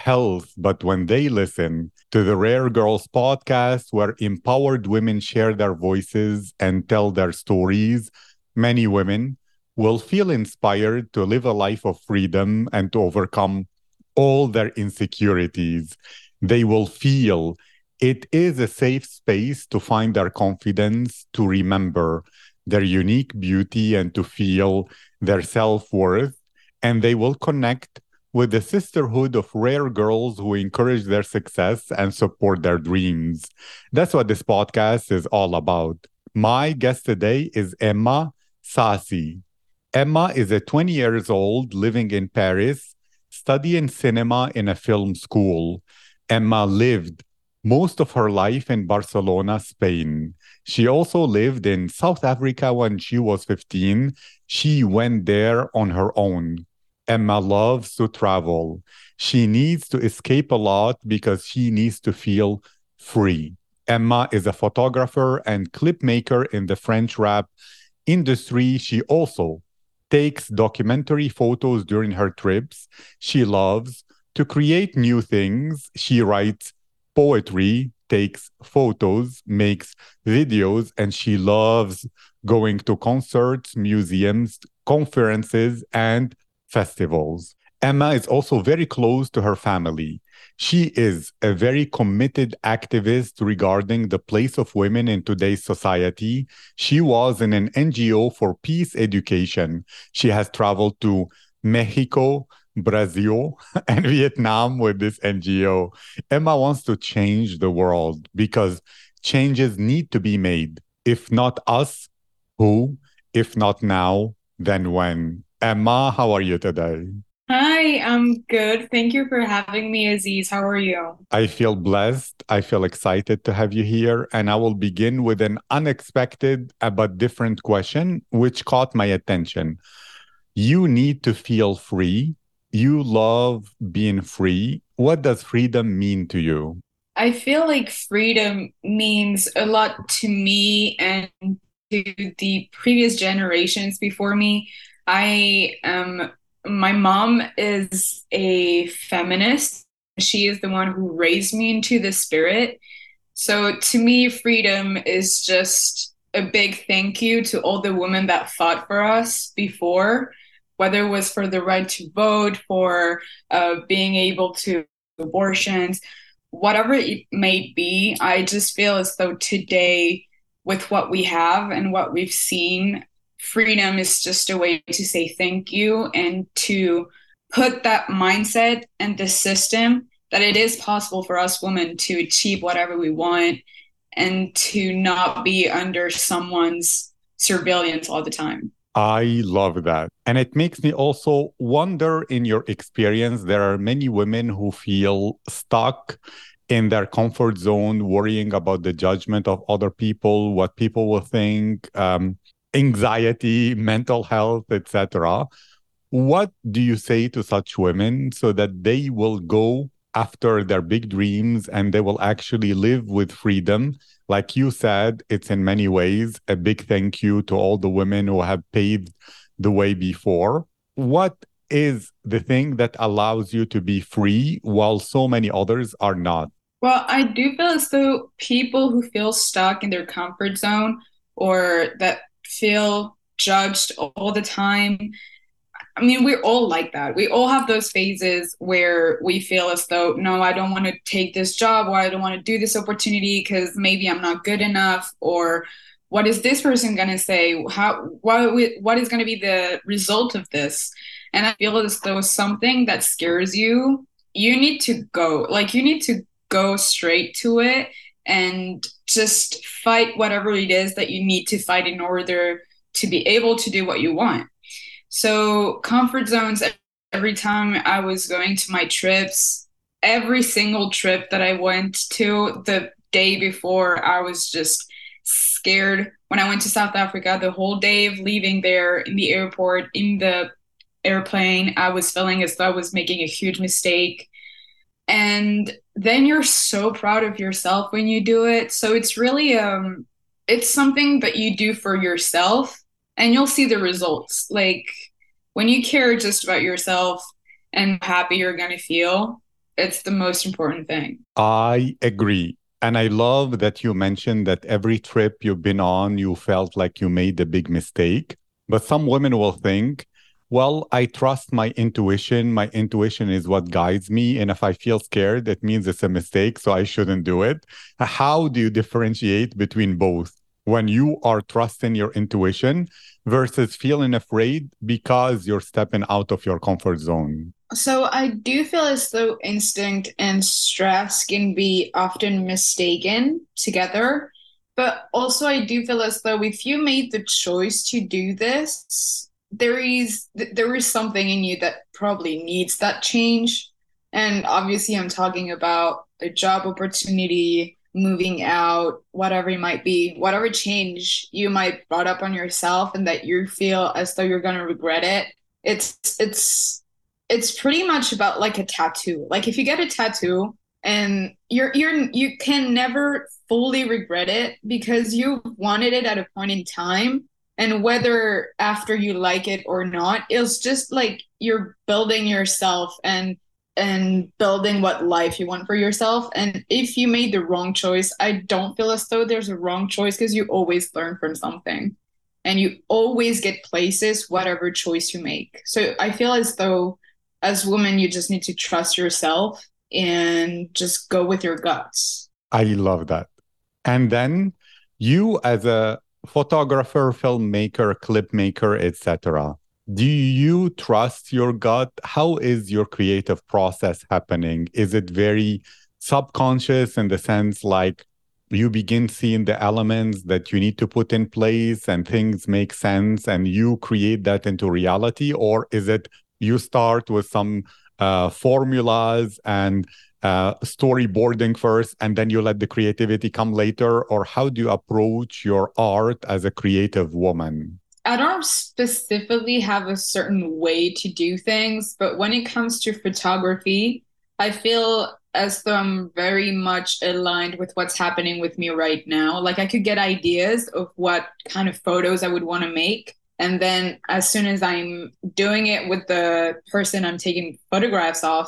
health. But when they listen to the Rare Girls podcast, where empowered women share their voices and tell their stories, many women will feel inspired to live a life of freedom and to overcome all their insecurities. They will feel it is a safe space to find their confidence, to remember their unique beauty, and to feel their self worth. And they will connect with the sisterhood of rare girls who encourage their success and support their dreams. That's what this podcast is all about. My guest today is Emma Saci. Emma is a 20 years old living in Paris, studying cinema in a film school. Emma lived most of her life in Barcelona, Spain. She also lived in South Africa when she was 15. She went there on her own. Emma loves to travel. She needs to escape a lot because she needs to feel free. Emma is a photographer and clip maker in the French rap industry. She also takes documentary photos during her trips. She loves to create new things. She writes poetry, takes photos, makes videos, and she loves going to concerts, museums, conferences, and festivals. Emma is also very close to her family. She is a very committed activist regarding the place of women in today's society. She was in an NGO for peace education. She has traveled to Mexico, Brazil, and Vietnam with this NGO. Emma wants to change the world because changes need to be made. If not us, who? If not now, then when? Emma, how are you today? Hi, I'm good. Thank you for having me, Aziz. How are you? I feel blessed. I feel excited to have you here. And I will begin with an unexpected uh, but different question, which caught my attention. You need to feel free. You love being free. What does freedom mean to you? I feel like freedom means a lot to me and to the previous generations before me. I am my mom is a feminist. She is the one who raised me into the spirit. So to me, freedom is just a big thank you to all the women that fought for us before, whether it was for the right to vote, for uh, being able to abortions, whatever it may be. I just feel as though today, with what we have and what we've seen, freedom is just a way to say thank you and to put that mindset and the system that it is possible for us women to achieve whatever we want and to not be under someone's surveillance all the time. I love that. And it makes me also wonder in your experience, there are many women who feel stuck in their comfort zone, worrying about the judgment of other people, what people will think. Um, anxiety, mental health, etc. What do you say to such women so that they will go after their big dreams and they will actually live with freedom? Like you said, it's in many ways a big thank you to all the women who have paved the way before. What is the thing that allows you to be free while so many others are not? Well, I do feel as though people who feel stuck in their comfort zone or that feel judged all the time. I mean, we're all like that. We all have those phases where we feel as though, no, I don't want to take this job or I don't want to do this opportunity because maybe I'm not good enough or what is this person going to say? How what what is going to be the result of this? And I feel as though something that scares you, you need to go. Like you need to go straight to it and just fight whatever it is that you need to fight in order to be able to do what you want. So, comfort zones, every time I was going to my trips, every single trip that I went to, the day before, I was just scared when I went to South Africa. The whole day of leaving there in the airport, in the airplane, I was feeling as though I was making a huge mistake. And then you're so proud of yourself when you do it. So it's really um it's something that you do for yourself and you'll see the results. Like when you care just about yourself and happy you're going to feel, it's the most important thing. I agree. And I love that you mentioned that every trip you've been on, you felt like you made a big mistake. But some women will think, well, I trust my intuition. My intuition is what guides me. And if I feel scared, it means it's a mistake. So I shouldn't do it. How do you differentiate between both? When you are trusting your intuition versus feeling afraid because you're stepping out of your comfort zone? So I do feel as though instinct and stress can be often mistaken together. But also, I do feel as though if you made the choice to do this, there is there is something in you that probably needs that change. And obviously, I'm talking about a job opportunity, moving out, whatever it might be, whatever change you might brought up on yourself, and that you feel as though you're gonna regret it. It's it's it's pretty much about like a tattoo. Like if you get a tattoo and you're you're you can never fully regret it because you wanted it at a point in time and whether after you like it or not it's just like you're building yourself and and building what life you want for yourself and if you made the wrong choice i don't feel as though there's a wrong choice because you always learn from something and you always get places whatever choice you make so i feel as though as women, you just need to trust yourself and just go with your guts. I love that. And then you as a photographer, filmmaker, clip maker, etc. Do you trust your gut? How is your creative process happening? Is it very subconscious in the sense like you begin seeing the elements that you need to put in place and things make sense and you create that into reality? Or is it you start with some uh, formulas and uh, storyboarding first and then you let the creativity come later? Or how do you approach your art as a creative woman? I don't specifically have a certain way to do things but when it comes to photography i feel as though i'm very much aligned with what's happening with me right now. Like i could get ideas of what kind of photos i would want to make and then as soon as I'm doing it with the person I'm taking photographs of,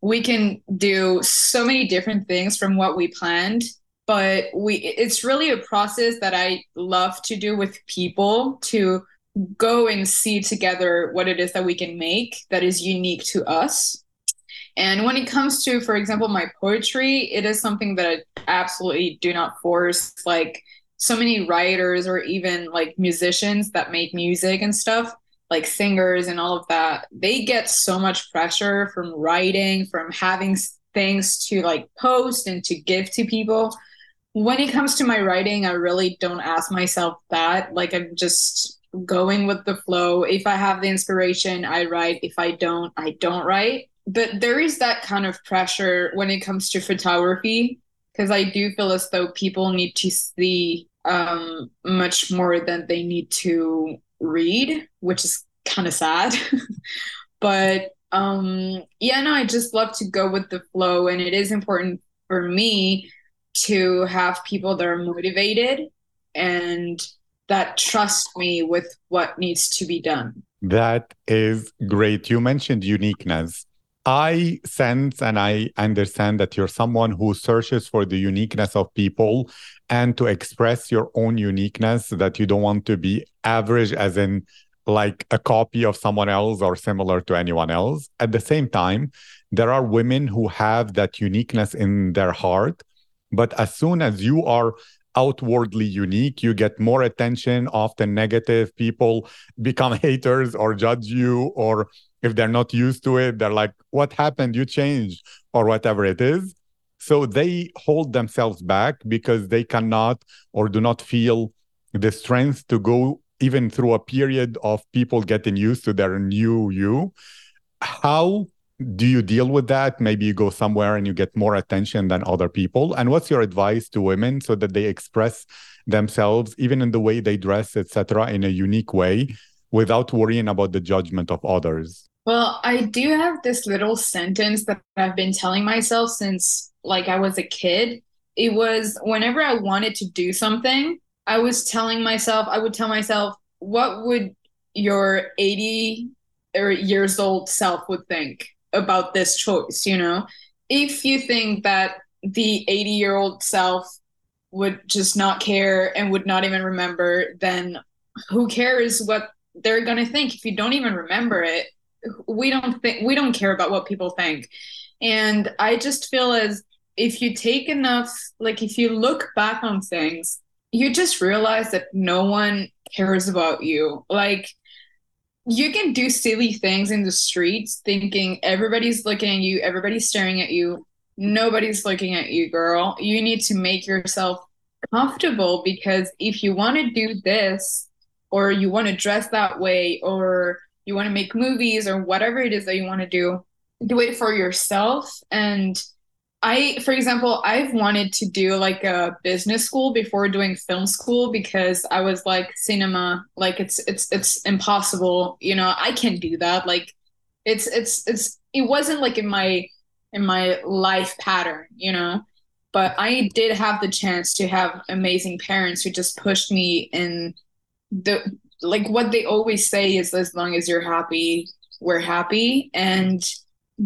we can do so many different things from what we planned. But we it's really a process that I love to do with people to go and see together what it is that we can make that is unique to us. And when it comes to, for example, my poetry, it is something that I absolutely do not force. Like so many writers or even like musicians that make music and stuff like singers and all of that they get so much pressure from writing from having things to like post and to give to people. When it comes to my writing i really don't ask myself that. Like i'm just going with the flow. If i have the inspiration i write. If i don't i don't write. But there is that kind of pressure when it comes to photography because I do feel as though people need to see um, much more than they need to read, which is kind of sad. but um, yeah, no, I just love to go with the flow, and it is important for me to have people that are motivated and that trust me with what needs to be done. That is great. You mentioned uniqueness. I sense and I understand that you're someone who searches for the uniqueness of people and to express your own uniqueness, that you don't want to be average, as in like a copy of someone else or similar to anyone else. At the same time, there are women who have that uniqueness in their heart. But as soon as you are outwardly unique, you get more attention, often negative. People become haters or judge you or if they're not used to it, they're like, what happened? You changed, or whatever it is. So they hold themselves back because they cannot or do not feel the strength to go even through a period of people getting used to their new you. How do you deal with that? Maybe you go somewhere and you get more attention than other people. And what's your advice to women so that they express themselves, even in the way they dress, etc., in a unique way, without worrying about the judgment of others? Well, I do have this little sentence that I've been telling myself since like I was a kid. It was whenever I wanted to do something, I was telling myself, I would tell myself, what would your 80 or years old self would think about this choice, you know? If you think that the 80 year old self would just not care and would not even remember, then who cares what they're going to think if you don't even remember it? We don't think we don't care about what people think. And I just feel as if you take enough like if you look back on things, you just realize that no one cares about you. Like you can do silly things in the streets thinking everybody's looking at you, everybody's staring at you. Nobody's looking at you, girl. You need to make yourself comfortable because if you want to do this or you want to dress that way or you want to make movies or whatever it is that you want to do, do it for yourself and I, for example, I've wanted to do like a business school before doing film school because I was like cinema, like it's it's it's impossible. You know, I can't do that. Like, it's it's it's it wasn't like in my in my life pattern, you know. But I did have the chance to have amazing parents who just pushed me in the like what they always say is as long as you're happy, we're happy, and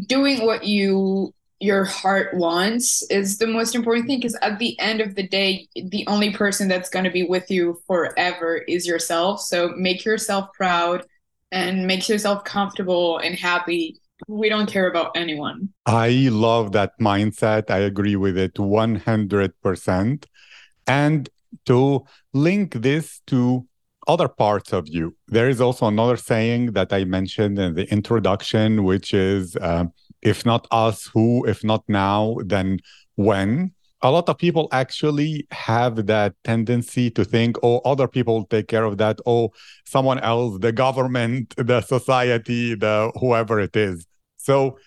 doing what you your heart wants is the most important thing because at the end of the day the only person that's going to be with you forever is yourself. So make yourself proud and make yourself comfortable and happy. We don't care about anyone. I love that mindset. I agree with it 100% and to link this to other parts of you there is also another saying that i mentioned in the introduction which is uh, if not us, who? If not now, then when? A lot of people actually have that tendency to think, oh, other people take care of that. Oh, someone else, the government, the society, the whoever it is. So,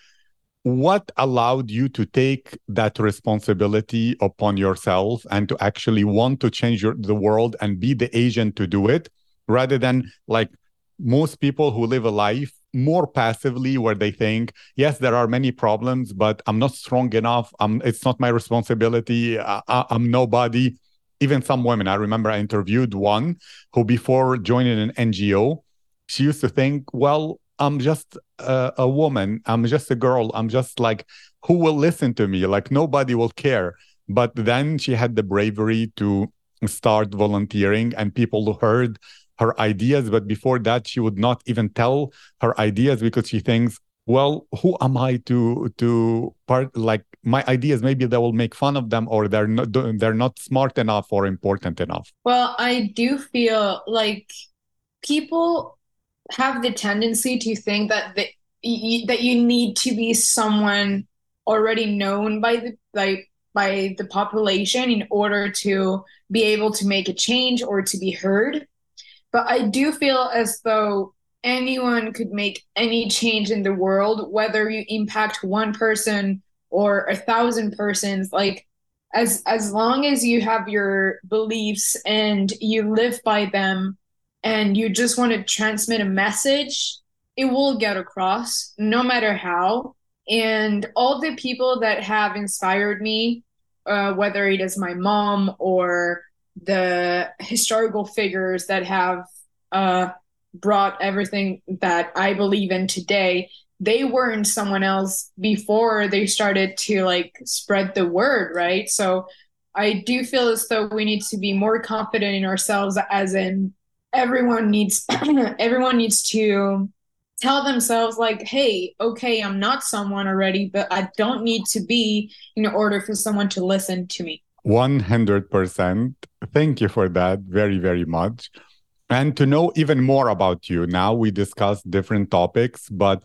what allowed you to take that responsibility upon yourself and to actually want to change your, the world and be the agent to do it rather than like most people who live a life more passively where they think yes there are many problems but i'm not strong enough. I'm it's not my responsibility. I, i'm nobody. Even some women i remember i interviewed one who before joining an ngo she used to think well i'm just a, woman i'm just a girl i'm just like who will listen to me like nobody will care but then she had the bravery to start volunteering and people heard her ideas. But before that, she would not even tell her ideas because she thinks, well, who am I to to part like my ideas? Maybe they will make fun of them, or they're not they're not smart enough or important enough. Well, I do feel like people have the tendency to think that the, that you need to be someone already known by the like by the population in order to be able to make a change or to be heard but I do feel as though anyone could make any change in the world, whether you impact one person or a thousand persons. Like as as long as you have your beliefs and you live by them and you just want to transmit a message, it will get across no matter how. And all the people that have inspired me, uh, whether it is my mom or the historical figures that have uh, brought everything that I believe in today. They weren't someone else before they started to like spread the word, right? So I do feel as though we need to be more confident in ourselves, as in everyone needs everyone needs to tell themselves like hey okay i'm not someone already but i don't need to be in order for someone to listen to me 100%. Thank you for that very, very much. And to know even more about you, now we discuss different topics, but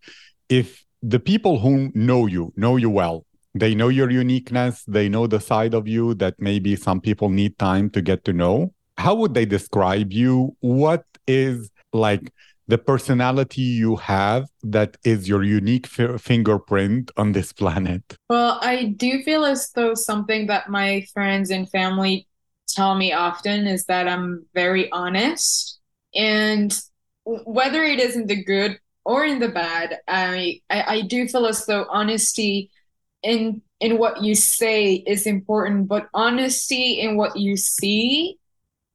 if the people who know you know you well, they know your uniqueness, they know the side of you that maybe some people need time to get to know. How would they describe you? What is like the personality you have that is your unique f- fingerprint on this planet? Well, I do feel as though something that my friends and family tell me often is that I'm very honest. And whether it is in the good or in the bad, I, I, I do feel as though honesty in in what you say is important, but honesty in what you see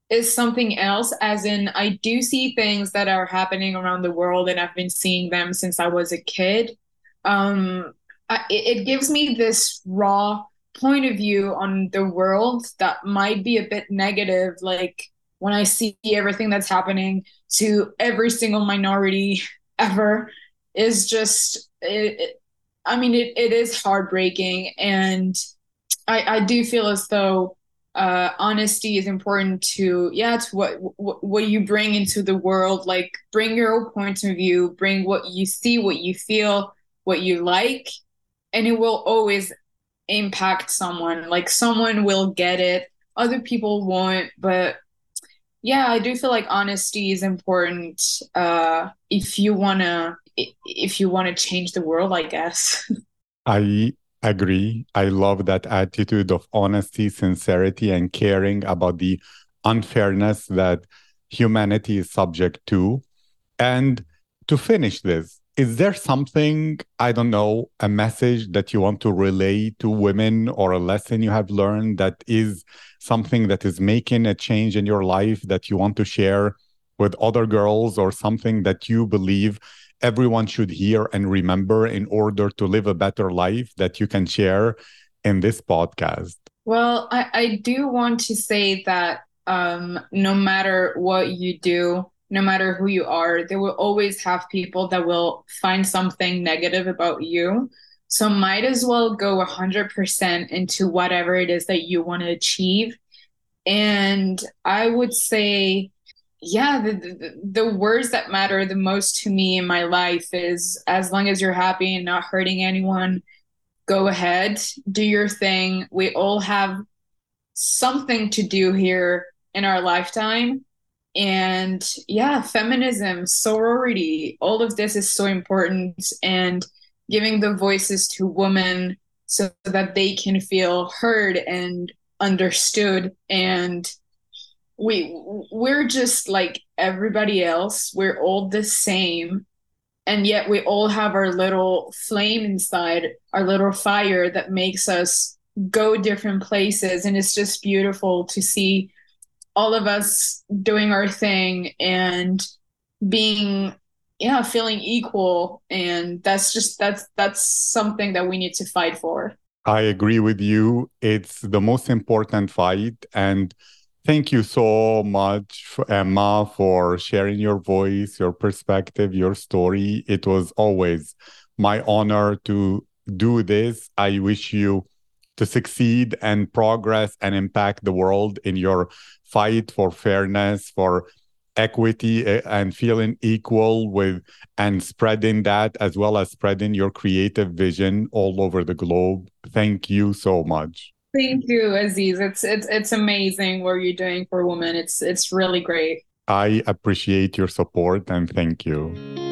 is something else. As in, I do see things that are happening around the world, and I've been seeing them since I was a kid. Um, I, it gives me this raw point of view on the world that might be a bit negative, like when I see everything that's happening to every single minority ever is just it, it, I mean it, it is heartbreaking and I, I do feel as though uh, honesty is important to yeah to what, what what you bring into the world. Like bring your own point of view. Bring what you see what you feel what you like and it will always impact someone. Like someone will get it. Other people won't but yeah i do feel like honesty is important uh if you want to if you want to change the world i guess. I agree. I love that attitude of honesty sincerity and caring about the unfairness that humanity is subject to. And to finish this is there something i don't know a message that you want to relay to women or a lesson you have learned that is something that is making a change in your life that you want to share with other girls or something that you believe everyone should hear and remember in order to live a better life that you can share in this podcast well i, I do want to say that um, no matter what you do no matter who you are, there will always have people that will find something negative about you. So might as well go 100% into whatever it is that you want to achieve. And I would say, yeah, the, the, the words that matter the most to me in my life is as long as you're happy and not hurting anyone, go ahead, do your thing. We all have something to do here in our lifetime and yeah feminism sorority all of this is so important and giving the voices to women so that they can feel heard and understood and we we're just like everybody else. We're all the same. And yet we all have our little flame inside our little fire that makes us go different places. And it's just beautiful to see all of us doing our thing and being yeah feeling equal. And that's just that's that's something that we need to fight for. I agree with you. It's the most important fight. And thank you so much emma for sharing your voice your perspective your story it was always my honor to do this i wish you to succeed and progress and impact the world in your fight for fairness, for equity eh, and feeling equal with and spreading that as well as spreading your creative vision all over the globe. Thank you so much. Thank you, Aziz. It's it's it's amazing what you're doing for women. It's it's really great. I appreciate your support and thank you.